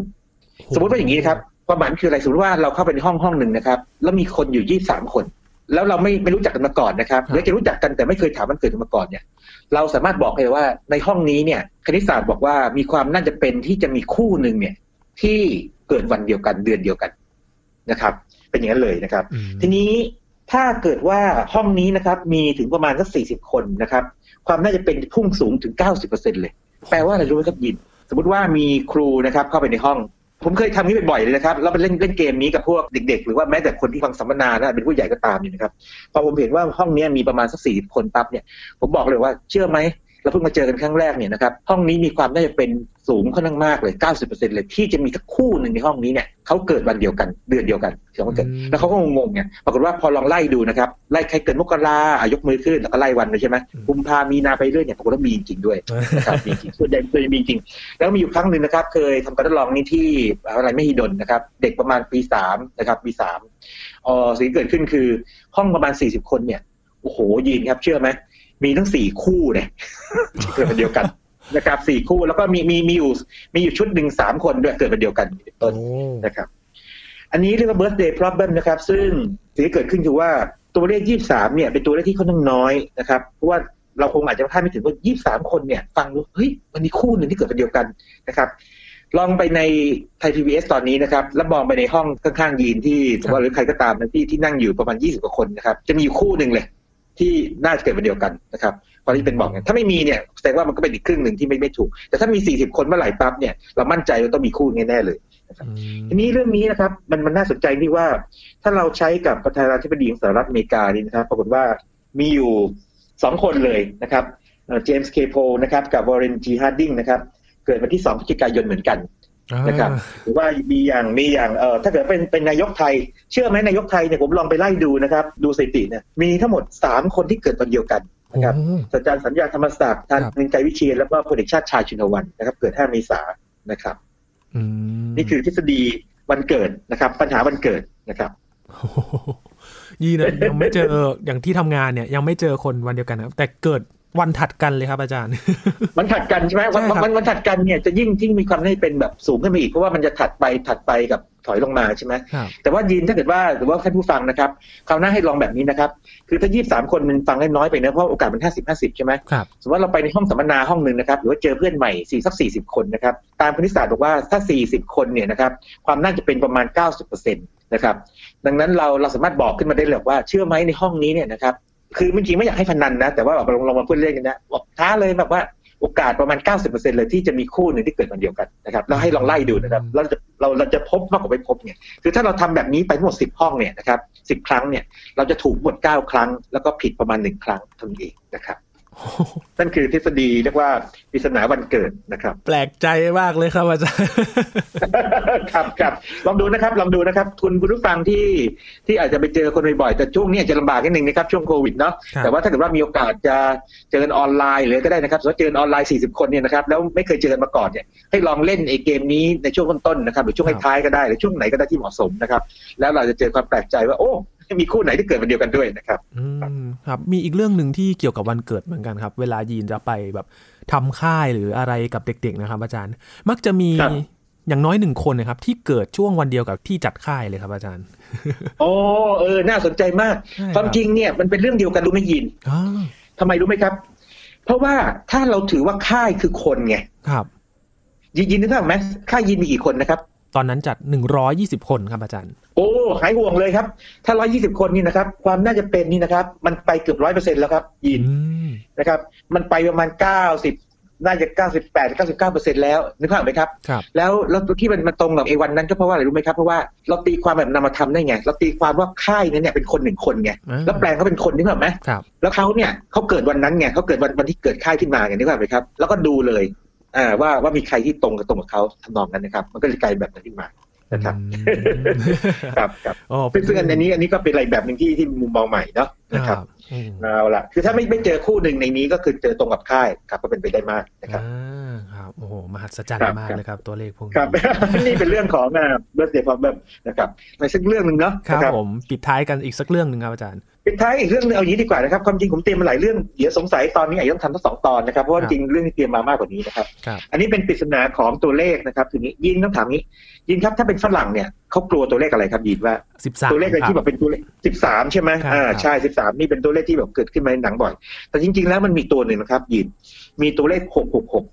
สมมติว่าอย่างนี้นะครับ ความหมายคืออะไรสมมติว่าเราเข้าไปในห้องห้องหนึ่งนะครับ แล้วมีคนอยู่ยี่สามคน แล้วเราไม่ไม่รู้จักกันมาก่อนนะครับหรือจะรู้จักกันแต่ไม่เคยถามมันเกิดกันมาก่อนเนี่ย เราสามารถบอกเลยว่าในห้องนี้เนี่ยคณิตศาสตร์บอกว่ามีความน่าจะเป็นที่จะมีคู่หนึ่งเนี่ย ที่เกิดวันเดียวกันเดือนเดียวกันนะครับ เป็นอย่างนั้นเลยนะครับอืมทีนี้ถ้าเกิดว่าห้องนี้นะครับ มีถึงประมาณสักสี่สิบคนนะครับ ความน่าจะเป็นพุ่งสูงถึงเก้าสิบเปอร์เซ็นเลย แปลว่าอะไรรู้ไหมครับยิน สมมติว่ามีครูนะครับ เข้าไปในห้อง ผมเคยทำนี้บ่อยเลยนะครับแล้วไปเล่นเล่นเกมนี้กับพวกเด็ก ๆ หรือว่าแม้แต่คนที่ฟังสัมมนานะเป็นผู้ใหญ่ก็ตามนี่นะครับพอผมเห็นว่าห้องนี้มีประมาณสักสี่สิบคนปั๊บเนี่ยผมบอกเลยว่าเชื่อไหม เราเพิ่งมาเจอกันครั้งแรกเนี่ยนะครับห้องนี้มีความน่าจะเป็นสูงค่อนข้างมากเลย 90%เลยที่จะมีสักคู่หนึ่งในห้องนี้เนี่ยเขาเกิดวันเดียวกันเดือนเดียวกันที่เขาเกิดอืมแล้วเขาก็งงๆไงปรากฏว่าพอลองไล่ดูนะครับไล่ใครเกิดมกราอะยกมือขึ้นแล้วก็ไล่วันเลยใช่ไหมอืมกุมภามีนาไปเรื่อยเนี่ยปรากฏว่ามีจริงๆด้วยนะครับมีจริงส่วนใหญ่ส่วนใหญ่มีจริง แล้วมีอยู่ครั้งหนึ่งนะครับ เคยทำการทดลองนี้ที่อะไรไม่ฮิดนนะครับเด็กประมาณปีสามนะครับปีสามเออสิ่งที่เกิดขึ้นคือห้องประมาณสี่สิบคนเนี่ยโอ้โหยีนครับเชื่อไหม มีทั้งสี่คู่เนี่ยที่เกิดวันเดียวกันนะครับสี่คู่แล้วก็มีมีมีอยู่มีอยู่ชุดหนึ่งสามคนด้วยเกิดวันเดียวกันเป็นต้นโอ้นะครับ อันนี้เรียกว่า birthday problem นะครับ ซึ่งสิ่งที่เกิดขึ้นคือว่าตัวเลข23เนี่ยเป็นตัวเลขที่ค่อนข้างน้อยนะครับเพราะว่าเราคงอาจจะคาดไม่ถึงว่า23คนเนี่ย ฟังดูเฮ้ยมันมีคู่หนึ่งที่เกิดวันเดียวกันนะครับ ลองไปในไทยพีบีเอสตอนนี้นะครับ แล้วมองไปในห้องข้างๆยีนที่สมมติว่าหรือใครก็ตามนะที่ที่นั่งอยู่ประมาณ20กว่าคนนะครับ จะมีอยู่คู่หนึ่งเลย ที่น่าจะเกิดวันเดียวกันนะครับตอนที่เป็นบอกเนี่ยถ้าไม่มีเนี่ยแสดงว่ามันก็เป็นอีกครึ่งหนึ่งที่ไม่ไม่ถูก แต่ถ้ามี 40 คนเมื่อไหร่ปั๊บเนี่ยเรามั่นใจว่าต้องมีคู่แน่ๆเลยอืมทีนี้เรื่องนี้นะครับมันมันน่าสนใจที่ว่า ถ้าเราใช้กับประธานาธิบดีของสหรัฐอเมริกานี่นะครับปรากฏว่ามีอยู่สองคนเลยนะครับเจมส์เคโพล์กนะครับกับวอร์เรนจีฮาร์ดิงนะครับเกิดวันที่สองพฤศจิกายนเหมือนกัน นะครับหรือว่ามีอย่างมีอย่างเอ่อถ้าเกิดเป็นเป็นนายกไทย เชื่อไหมนายกไทยเนี่ยผมลองไปไล่ดูนะครับ ดูสถิติเนี่ยมีทั้งหมดสามคนที่เกิดวันเดียวกันนะครับอาจารย์สัญญาธรรมศักดิ์ธานินทร์กรัยวิเชียรแล้วก็พลเอกชาติชายชุณหะวัณนะครับ เกิด 5 เมษายนนะครับนี่คือทฤษฎีวันเกิดนะครับ ปัญหาวันเกิดนะครับยีนะยังไม่เจออย่างที่ทำงานเนี่ย ยังไม่เจอคนวันเดียวกันนะแต่เกิด วันถัดกันเลยครับอาจารย์ มันถัดกันใช่ไหมวันวันวันถัดกันเนี่ยจะยิ่งยิ่งมีความให้เป็นแบบสูงขึ้นไปอีกเพราะว่ามันจะถัดไปถัดไปกับถอยลงมาใช่ไหมแต่ว่ายินถ้าเกิดว่าหรือว่าท่านผู้ฟังนะครับคราวหน้าให้ลองแบบนี้นะครับ คือถ้ายี่สามคนมันฟังได้น้อยไปนะเพราะโอกาสมันห้าสิบห้าสิบใช่ไหมสมมติว่าเราไปในห้องสัมมนาห้องหนึ่งนะครับหรือว่าเจอเพื่อนใหม่สี่สักสี่สิบคนนะครับตามคณิตศาสตร์บอกว่าถ้าสี่สิบคนเนี่ยนะครับความน่าจะเป็นประมาณเก้าสิบเปอร์เซ็นต์นะครับดังนั้นเราเราสามารถบอกขึ้นมาได้เลยว่าเชื่อไหมในห้องนี้เนี่ยนะครับ คือจริงไม่อยากให้พนันนะ แต่ว่าแบบลองลองมาพูดเล่นกันนะบอกท้าเลยแบบว่าโอกาสประมาณ 90%เลยที่จะมีคู่หนึ่งที่เกิดวันเดียวกันนะครับแล้วให้ลองไล่ดูนะครับเราจะเราเราจะพบมากกว่าไม่พบเนี่ยคือถ้าเราทำแบบนี้ไปทั้งหมด 10 ห้องเนี่ยนะครับ10 ครั้งเนี่ยเราจะถูกหมด 9 ครั้ง แล้วก็ผิดประมาณ 1 ครั้งเท่านั้นเองนะครับ นั่นคือทฤษฎีเรียกว่าปริศนาวันเกิดนะครับ แปลกใจมากเลยครับอาจารย์ครับครับลองดูนะครับ ลองดูนะครับคุณผู้ฟังที่ที่อาจจะไปเจอคนบ่อยๆแต่ช่วงนี้จะลำบากนิดนึงนะครับ ช่วงโควิดเนาะแต่ว่าถ้าเกิดว่ามีโอกาสจะเจอออนไลน์เลยก็ได้นะครับสมมติเจอออนไลน์ 40 คนเนี่ยนะครับแล้วไม่เคยเจอมาก่อนเนี่ยให้ลองเล่นไอ้เกมนี้ในช่วงต้นๆนะครับหรือช่วงท้ายๆก็ได้หรือช่วงไหนก็ได้ที่เหมาะสมนะครับ แล้วเราจะเจอความแปลกใจว่าโอ้ มีคู่ไหนที่เกิดวันเดียวกันด้วยนะครับอืมครับมีอีกเรื่องหนึ่งที่เกี่ยวกับวันเกิดเหมือนกันครับ เวลายีนจะไปแบบทำค่ายหรืออะไรกับเด็ก ๆ นะครับ อาจารย์ มักจะมีอย่างน้อยหนึ่งคนนะครับ ที่เกิดช่วงวันเดียวกับที่จัดค่ายเลยครับอาจารย์โอ้เออ น่าสนใจมาก ความจริงเนี่ยมันเป็นเรื่องเดียวกันรู้ไหมยินทำไมรู้ไหมครับ เพราะว่าถ้าเราถือว่าค่ายคือคนไงครับยินยินนึกภาพไหมค่ายยินมีกี่คนนะครับ ตอนนั้นจัดหนึ่งร้อยี่สิบคนครับอาจารย์ โอ้ หายห่วงเลยครับ ถ้าร้อยี่สิบคนนี่นะครับ ความน่าจะเป็นนี่นะครับ มันไปเกือบร้อยเปอร์เซ็นแล้วครับ ยินนะครับ มันไปประมาณเก้าสิบน่าจะเก้าสิบแปดเก้าสิบเก้าเปอร์เซ็นแล้วนึกภาพไหมครับครับ แล้วแล้วที่มันมาตรงกับเอวันนั้นก็เพราะว่าอะไรรู้ไหมครับ เพราะว่าเราตีความแบบนำมาทำได้ไง เราตีความว่าค่ายนั้นเนี่ยเป็นคนหนึ่งคนไง แล้วแปลงเขาเป็นคนนึกภาพไหมครับแล้วเขาเนี่ยเขาเกิดวันนั้นไงเขาเกิดวันวันที่เกิดค่ายขึ้นมาไงนึกภาพไหมครับ แล้วก็ดูเลย อ่าว่าว่ามีใครที่ตรงกับตรงกับเขาทำนองนั้นนะครับ มันก็เลยกลายแบบนั้นขึ้นมานะครับครับครับซึ่งอันนี้อันนี้ก็เป็นอะไรแบบหนึ่งที่ที่มุมมองใหม่เนาะนะครับเอาละคือถ้าไม่ไม่เจอคู่หนึ่งในนี้ก็คือเจอตรงกับค่ายครับก็เป็นไปได้มากนะครับครับโอ้โหมหัศจรรย์มากเลยครับ ตัวเลขพวกนี้ครับนี่เป็นเรื่องของเบอร์เดียความแบบนะครับในสักเรื่องหนึ่งเนาะครับผมปิดท้ายกันอีกสักเรื่องหนึ่งครับอาจารย์ ปิดท้ายอีกเรื่องนึงเอาอย่างนี้ดีกว่านะครับความจริงผมเตรียมมาหลายเรื่องเดี๋ยวสงสัยตอนนี้อาจจะต้องทำทั้งสองตอนนะครับเพราะว่าจริงเรื่องที่เตรียมมามากกว่านี้นะครับ อันนี้เป็นปริศนาของตัวเลขนะครับทีนี้ยินต้องถามนี้ ยินครับถ้าเป็นฝรั่งเนี่ยเขากลัวตัวเลขอะไรครับยินว่าสิบสามตัวเลขอะไรที่แบบเป็นตัวเลขสิบสามใช่ไหมอ่าใช่สิบสามนี่เป็นตัวเลขที่แบบเกิดขึ้นมาในหนังบ่อย แต่จริง ๆ แล้วมันมีตัวหนึ่งนะครับยินมีตัวเลขหกหกหก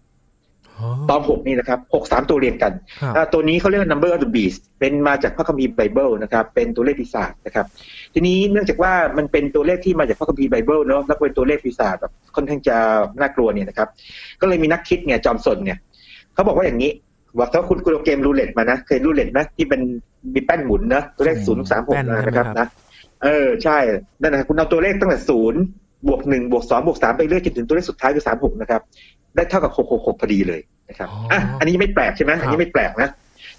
ตอนหกนี่นะครับหกสามตัวเรียงกัน ตัวนี้เขาเรียกว่า number of the beast เป็นมาจากพระคัมภีร์ไบเบิลนะครับ เป็นตัวเลขปีศาจนะครับ ทีนี้เนื่องจากว่ามันเป็นตัวเลขที่มาจากพระคัมภีร์ไบเบิลเนาะแล้วเป็นตัวเลขปีศาจแบบค่อนข้างจะน่ากลัวเนี่ยนะครับ ก็เลยมีนักคิดเนี่ยจอมสนเนี่ยเขาบอกว่าอย่างนี้ว่าถ้าคุณคุณเกมรูเล็ตมานะเคยรูเล็ตไหมที่เป็นมีแป้นหมุนนะตัวเลขศูนย์สามหกนะครับนะเออใช่นั่นนะคุณเอาตัวเลขตั้งแต่ศูนย์บวกหนึ่งบวกสองบวกสามไปเรื่อยจนถึงตัวเลขสุดท้ายคือสามหกนะครับ ได้เท่ากับหกหกหกพอดีเลยนะครับอะอันนี้ไม่แปลกใช่ไหมอันนี้ไม่แปลกนะ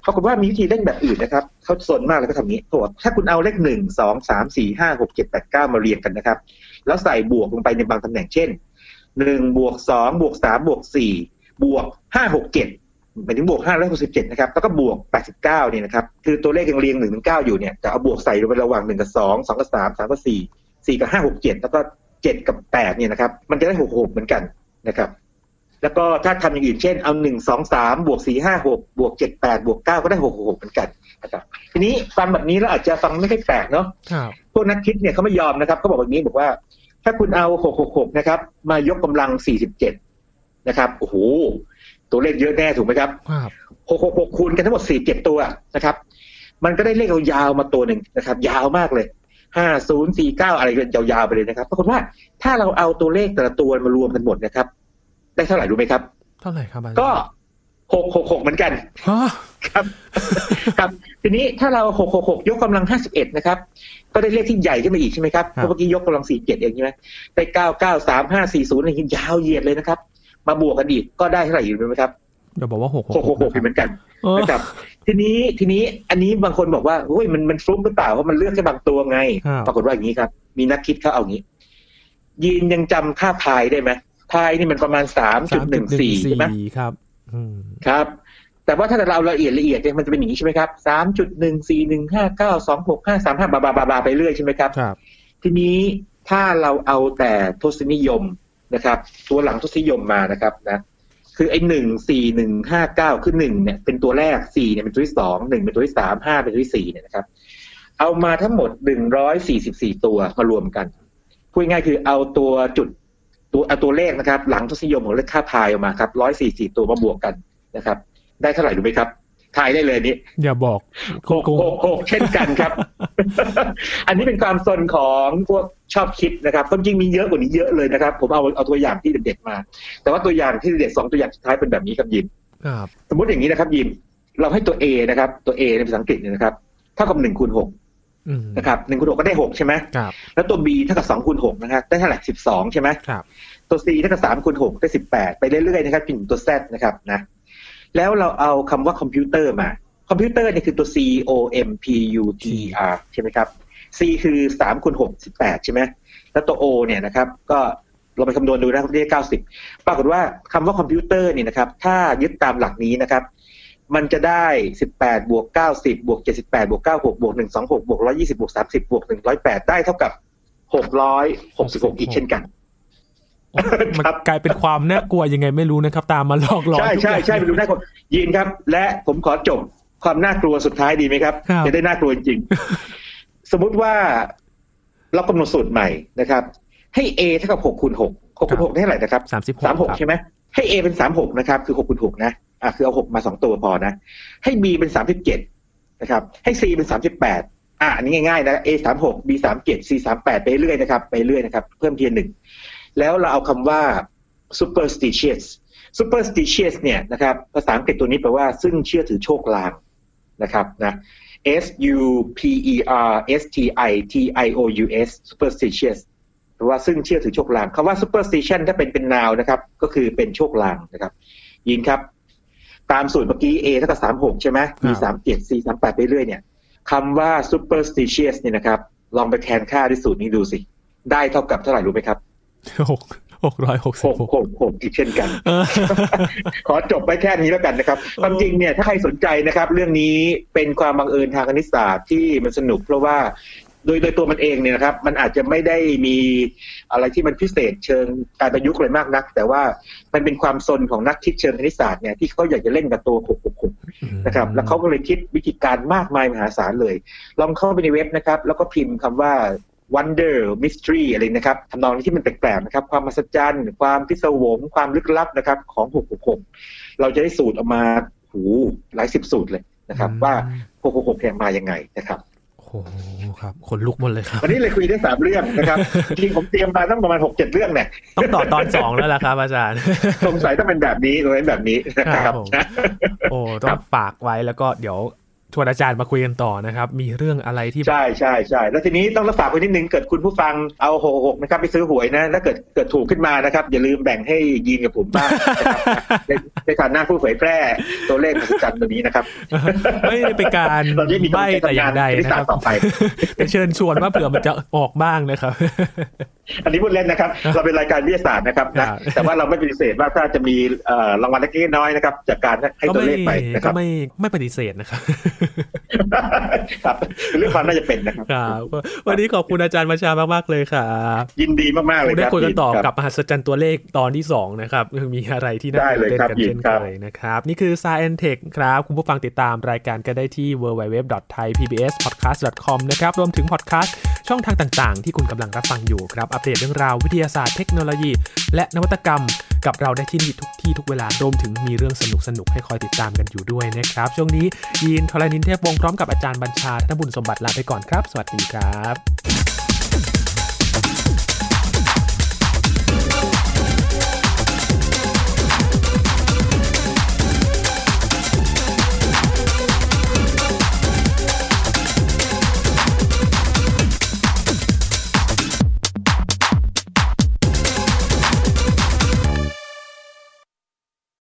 เขาบอกว่ามีวิธีเล่นแบบอื่นนะครับเขาสนมากเลยก็ทำนี้เขาบอกถ้าคุณเอาเลขหนึ่งสองสามสี่ห้าหกเจ็ดแปดเก้ามาเรียงกันนะครับ แล้วใส่บวกลงไปในบางตำแหน่งเช่นหนึ่งบวกสองบวกสามบวกสี่บวกห้าหกเจ็ดหมายถึงบวกห้าร้อยหกสิบเจ็ดนะครับ แล้วก็บวกแปดสิบเก้าเนี่ยนะครับ คือตัวเลขยังเรียงหนึ่งถึงเก้าอยู่เนี่ยแต่เอาบวกใส่ลงไประหว่างหนึ่งกับสองสองกับสามสามกับสี่สี่กับห้าหกเจ็ดแล้วก็เจ็ดกับแปดเนี่ยนะครับ มันจะได้หกหกเหมือนกันนะครับ แล้วก็ถ้าทำอย่างอื่นเช่นเอาหนึ่งสองสามบวกสี่ห้าหกบวกเจ็ดแปดบวกเก้าก็ได้หกหกเหมือนกันนะครับทีนี้ฟังแบบนี้แล้วอาจจะฟังไม่ค่อยแปลกเนาะพวกนักคิดเนี่ยเขาไม่ยอมนะครับเขาบอกแบบนี้บอกว่า ถ้าคุณเอาหกหกหกนะครับ มายกกำลังสี่สิบเจ็ดนะครับโอ้โหตัวเลขเยอะแน่ถูกไหมครับหกหกหกคูณกันทั้งหมดสี่เจ็ดตัวนะครับ มันก็ได้เลขยาวมาตัวหนึ่งนะครับ ยาวมากเลยห้าศูนย์สี่เก้าอะไรกันยาวๆไปเลยนะครับปรากฏว่าถ้าเราเอาตัวเลขแต่ละตัวมารวมกันหมดนะครับ ได้เท่าไหร่รู้ไหมครับ เท่าไหร่ครับก็หกหกหกเหมือนกันฮะครับ ครับ ทีนี้ถ้าเราหกหกหกยกกำลังห้าสิบเอ็ดนะครับ ก็ได้เลขที่ใหญ่ขึ้นมาอีกใช่ไหมครับเพราะเมื่อกี้ยกกำลังสี่เจ็ดเองใช่ไหมได้เก้าเก้าสามห้าสี่ศูนย์อะไรอย่างเงี้ยยาวเหยียดเลยนะครับ มาบวกกันอีกก็ได้เท่าไหร่อยู่รู้ไหมครับเดี๋ยวบอกว่าหกหกหกหกเหมือนกันเออนะครับ ทีนี้ทีนี้อันนี้บางคนบอกว่าโอ้ยมันมันฟลุกหรือเปล่าเพราะมันเลือกแค่บางตัวไงครับปรากฏว่าอย่างนี้ครับ มีนักคิดเขาเอางี้ยีนยังจำค่าพายได้ไหม พายนี่มันประมาณสามจุดหนึ่งสี่ใช่ไหมครับอืมครับ แต่ว่าถ้าเราละเอียดละเอียดเนี่ยมันจะเป็นอย่างนี้ใช่ไหมครับสามจุดหนึ่งสี่หนึ่งห้าเก้าสองหกห้าสามห้าบาบาบาบาไปเรื่อยใช่ไหมครับครับ ทีนี้ถ้าเราเอาแต่ทศนิยมนะครับ ตัวหลังทศนิยมมานะครับนะคือไอ้หนึ่งสี่หนึ่งห้าเก้าคือหนึ่งเนี่ยเป็นตัวแรกสี่เนี่ยเป็นตัวที่สองหนึ่งเป็นตัวที่สามห้าเป็นตัวที่สี่เนี่ยนะครับ เอามาทั้งหมดหนึ่งร้อยสี่สิบสี่ตัวมารวมกันพูดง่ายๆคือเอาตัวจุด ตัวเอาตัวเลขนะครับ หลังทศนิยมของเลขค่าพายออกมาครับร้อยสี่สี่ตัวมาบวกกันนะครับ ได้เท่าไหร่รู้ไหมครับทายได้เลยนี่อย่าบอกหกหกหกเช่นกันครับ อันนี้เป็นความสนของพวกชอบคิดนะครับความจริงมีเยอะกว่านี้เยอะเลยนะครับ ผมเอาเอาตัวอย่างที่เด็ดๆมา แต่ว่าตัวอย่างที่เด็ดสองตัวอย่างสุดท้ายเป็นแบบนี้ครับยิมครับสมมติอย่างนี้นะครับยิมเราให้ตัว A นะครับ ตัว A ในภาษาอังกฤษเนี่ยนะครับ เท่ากับหนึ่งคูณหกอืม นะครับหนึ่งคูณหกก็ได้หกใช่ไหมครับแล้วตัว B เท่ากับสองคูณหกนะครับได้เท่าไหร่สิบสองใช่ไหมครับตัว C เท่ากับสามคูณหกได้สิบแปดไปเรื่อยๆนะครับจนถึงตัว Z นะครับนะแล้วเราเอาคำว่าคอมพิวเตอร์มาคอมพิวเตอร์เนี่ยคือตัว C O M P U T R ใช่ไหมครับ C คือสามคูณหกสิบแปดใช่ไหมแล้วตัว O เนี่ยนะครับ ก็เราไปคำนวณดูนะครับได้เก้าสิบปรากฏว่าคำว่าคอมพิวเตอร์เนี่ยนะครับ ถ้ายึดตามหลักนี้นะครับ มันจะได้สิบแปดบวกเก้าสิบบวกเจ็ดสิบแปดบวกเก้าหกบวกหนึ่งสองหกบวกร้อยี่สิบบวกสามสิบบวกหนึ่งร้อยแปดได้เท่ากับหกร้อยหกสิบหกอีกเช่นกันมันครับกลายเป็นความน่ากลัวยังไงไม่รู้นะครับ ตามมาหลอกหลอนใช่ทุกใช่อย่างใช่ไปดูได้คนยินครับ และผมขอจบความน่ากลัวสุดท้ายดีไหมครับครับจะได้น่ากลัวจริงๆสมมุติว่าเรากำหนดสูตรใหม่นะครับ ให้ a เท่ากับหกคูณหกหกคูณหกได้เท่าไหร่นะครับสามสิบหกสามหกใช่ไหม ให้ a เป็นสามหกนะครับ คือหกคูณหกนะอะคือเอาหกมาสองตัวพอนะ ให้ b เป็นสามสิบเจ็ดนะครับ ให้ c เป็นสามสิบแปดอะอันนี้ง่ายๆนะ a สามหก b สามเจ็ด c สามแปดไปเรื่อยนะครับ ไปเรื่อยนะครับ เพิ่มเพียงหนึ่ง แล้วเราเอาคำว่า superstitious superstitious เนี่ยนะครับ ภาษาอังกฤษตัวนี้แปลว่าซึ่งเชื่อถือโชคลางนะครับนะ S U P E R S T I T I O U S superstitious แปลว่าซึ่งเชื่อถือโชคลางคำว่า superstition ถ้าเป็นเป็น noun นะครับ ก็คือเป็นโชคลางนะครับ ยินครับ ตามสูตรเมื่อกี้ A เท่ากับสามหกใช่ไหม B สามเจ็ด C สามแปดไปเรื่อยเนี่ยคำว่า superstitious เนี่ยนะครับ ลองไปแทนค่าที่สูตรนี้ดูสิ ได้เท่ากับเท่าไหร่รู้ไหมครับหกหกร้อยหกสิหบกหกหกหกอีกเช่นกันเออขอจบไปแค่นี้แล้วกันนะครับความจริงเนี่ยถ้าใครสนใจนะครับ เรื่องนี้เป็นความบังเอิญทางคณิตศาสตร์ที่มันสนุกเพราะว่า โดยโดยตัวมันเองเนี่ยนะครับ มันอาจจะไม่ได้มีอะไรที่มันพิเศษเชิงการประยุกต์อะไรมากนัก แต่ว่ามันเป็นความสนของนักคิดเชิงคณิตศาสตร์เนี่ยที่เขาอยากจะเล่นกับตัวหกหกหกนะครับ แล้วเขาก็เลยคิดวิธีการมากมายมหาศาลเลย ลองเข้าไปในเว็บนะครับ แล้วก็พิมพ์คำว่า wonder mystery อะไรนะครับทำนองที่มันแปลกๆนะครับ ความมหัศจรรย์ ความพิศวง ความลึกลับนะครับของ666เราจะได้สูตรออกมาหูหลายสิบสูตรเลยนะครับ ว่า666เนี่ยมายังไงนะครับ โอ้โหครับขนลุกหมดเลยครับ วันนี้เลยคุยได้สามเรื่องนะครับจริงๆผมเตรียมมาตั้งประมาณหกเจ็ดเรื่องเนี่ยต้องต่อตอนสองแล้วล่ะครับอาจารย์สงสัยต้องเป็นแบบนี้ตรงนี้แบบนี้นะคครัรับบผมโอ้ต้องฝากไว้แล้วก็เดี๋ยว ชวนอาจารย์มาคุยกันต่อนะครับ มีเรื่องอะไรที่ใช่ใช่ใช่แล้วทีนี้ต้องรับฝากไว้นิดนึงเกิดคุณผู้ฟังเอาหกหกนะครับไปซื้อหวยนะถ้าเกิดเกิดถูกขึ้นมานะครับ อย่าลืมแบ่งให้ยีนกับผมบ้างนะครับในในฐานะผู้เผยแพร่ตัวเลขมหัศจรรย์ตัวนี้นะครับ ไม่ได้เป็นการเราจะมีใบ้แต่อย่างใดที่นะสาคมรับต่อไปแต่เชิญชวนว่าเผื่อมันจะออกบ้างนะครับ อันนี้พูดเล่นนะครับ เราเป็นรายการวิทยาศาสตร์นะครับครันะบแต่ว่าเราไม่ปฏิเสธว่าถ้าจะมีเอ่อรางวัลเล็กๆน้อยๆนะครับ จากการให้ก็ตัวไม่เลขไปนะคก็รับไม่ไม่ปฏิเสธนะครับ ครับเป็นเรื่องความน่าจะเป็นนะครับครับวันนี้ขอบคุณอาจารย์มาชามากๆเลยครับยินดีมากๆเลยได้ครับคุยกันต่อครับกับมหัศจรรย์ตัวเลขตอนที่2นะครับมีอะไรที่น่าได้ตื่นเลยเต้นครับกันยินเช่นครัเคบยนะครับนี่คือ Science Tech ครับคุณผู้ฟังติดตามรายการก็ได้ที่ www.thaipbspodcast.com นะครับรวมถึงพอดแคสต์ช่องทางต่างๆ ที่คุณกำลังรับฟังอยู่ครับอัปเดตเรื่องราววิทยาศาสตร์เทคโนโลยี และนวัตกรรมกับเราได้ที่นี่ทุกที่ทุกเวลารวมถึงมีเรื่องสนุกสนุกให้คอยติดตามกันอยู่ด้วยนะครับ ช่วงนี้ยีนทรณินเทพวงพร้อมกับอาจารย์บัญชาธนบุญสมบัติลาไปก่อนครับ สวัสดีครับ